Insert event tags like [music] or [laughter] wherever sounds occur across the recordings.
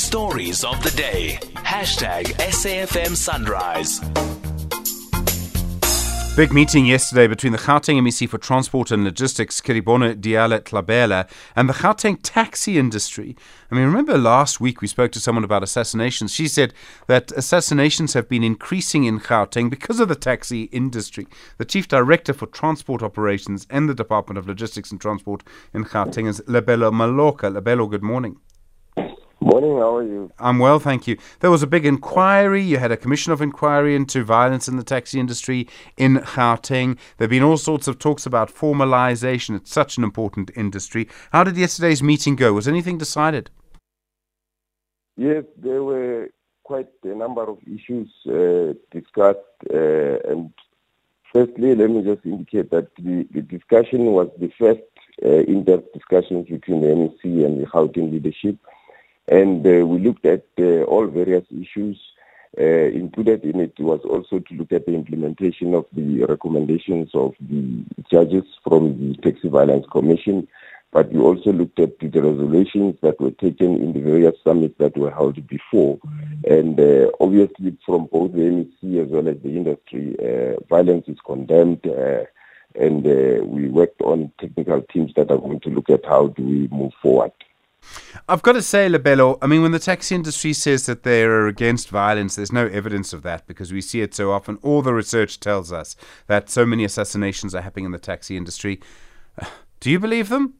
stories of the day. Hashtag SAFM Sunrise. Big meeting yesterday between the Gauteng MEC for Transport and Logistics, Kedibone Diale Tlabela, and the Gauteng taxi industry. I mean, remember last week we spoke to someone about assassinations. She said that assassinations have been increasing in Gauteng because of the taxi industry. The Chief Director for Transport Operations and the Department of Logistics and Transport in Gauteng is Lebelo Maloka. Lebelo, good morning. Morning, how are you? I'm well, thank you. There was a big inquiry. You had a commission of inquiry into violence in the taxi industry in Gauteng. There have been all sorts of talks about formalization. It's such an important industry. How did yesterday's meeting go? Was anything decided? Yes, there were quite a number of issues uh, discussed. Uh, and firstly, let me just indicate that the, the discussion was the first uh, in depth discussions between the MEC and the Gauteng leadership. And uh, we looked at uh, all various issues. Uh, included in it was also to look at the implementation of the recommendations of the judges from the Taxi Violence Commission. But we also looked at the resolutions that were taken in the various summits that were held before. And uh, obviously, from both the MEC as well as the industry, uh, violence is condemned. Uh, and we worked on technical teams that are going to look at how do we move forward. I've got to say, Lebelo, I mean, when the taxi industry says that they are against violence, there's no evidence of that because we see it so often. All the research tells us that so many assassinations are happening in the taxi industry. [sighs] Do you believe them?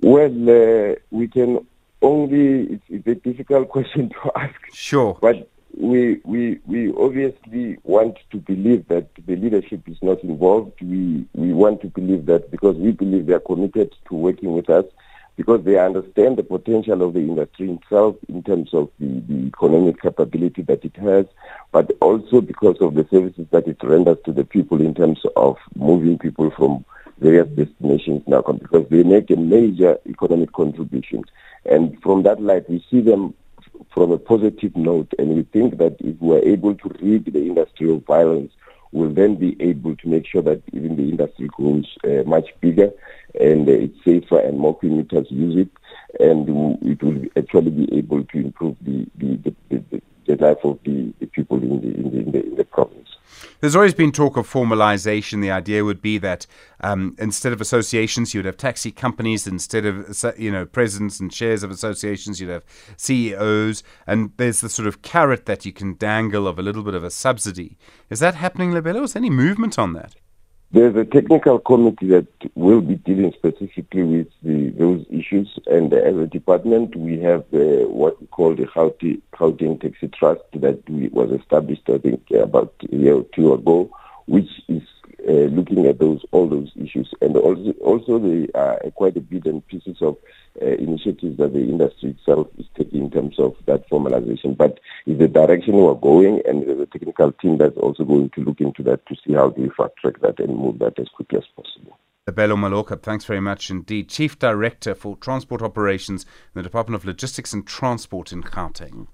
Well, uh, we can only, it's, it's a difficult [laughs] question to ask. Sure. But we, we, we obviously want to believe that the leadership is not involved. We, we want to believe that because we believe they are committed to working with us because they understand the potential of the industry itself in terms of the, the economic capability that it has, but also because of the services that it renders to the people in terms of moving people from various destinations now because they make a major economic contribution. And from that light, we see them from a positive note, and we think that if we are able to rid the industry of violence, we'll then be able to make sure that even the industry grows uh, much bigger and uh, it's safer and more commuters use it, and it will actually be able to improve the, the, the, the, the life of the, the people in the, in the, in the, in the province. There's always been talk of formalization. The idea would be that um, instead of associations, you would have taxi companies. Instead of you know presidents and chairs of associations, you'd have CEOs. And there's the sort of carrot that you can dangle of a little bit of a subsidy. Is that happening, Lebelo? Is there any movement on that? There's a technical committee that will be dealing specifically with the, those issues, and as a department, we have uh, what we call the Gauteng Taxi Trust that we, was established, I think, about a year or two ago, which is looking at those all those issues, and also also the uh, quite a bit and pieces of uh, initiatives that the industry itself is taking in terms of that formalization. But it's the direction we're going, and there's a technical team that's also going to look into that to see how do we fast track that and move that as quickly as possible. Bello Maloka, thanks very much indeed. Chief Director for Transport Operations in the Department of Logistics and Transport in Gauteng.